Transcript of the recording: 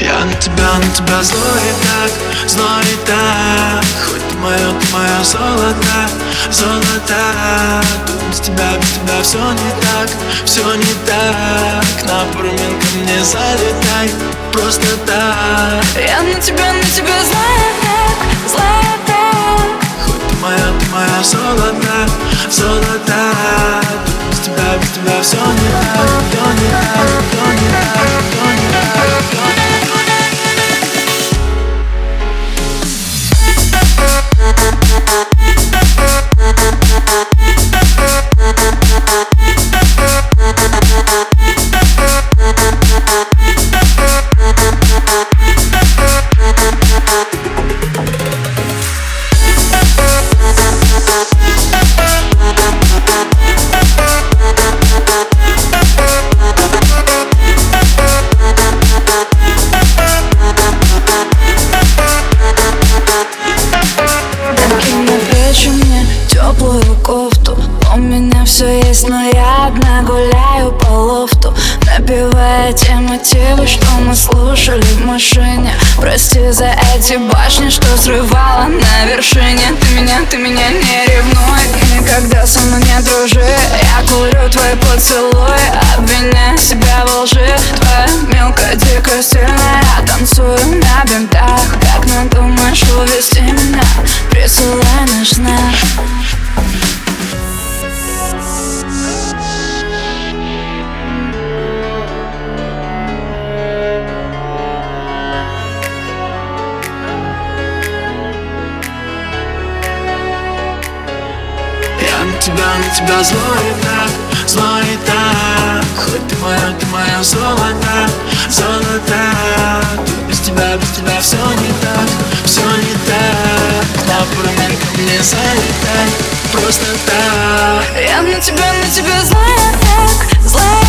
Я на тебя, на тебя злой так, злой так. Хоть моя, ты моя золото, золото. Тут без тебя, без тебя все не так, все не так. На проминка мне залетай, просто так. Я на тебя, на тебя злая. так, все есть, но я одна гуляю по лофту. Напевая те мотивы, что мы слушали в машине. Прости за эти башни, что срывала на вершине. Ты меня, ты меня не ревнуй, никогда со мной не дружи. Я курю твои поцелуи, обвиняя себя во лжи. Твоя мелкая, дикая, стильная Я танцую на бинтах тебя, на тебя злой так, злой так. Хоть ты моя, ты моя золото, золото Тут без тебя, без тебя все не так, все не так. На проминка мне залетай, просто так. Я на тебя, на тебя злая так, злая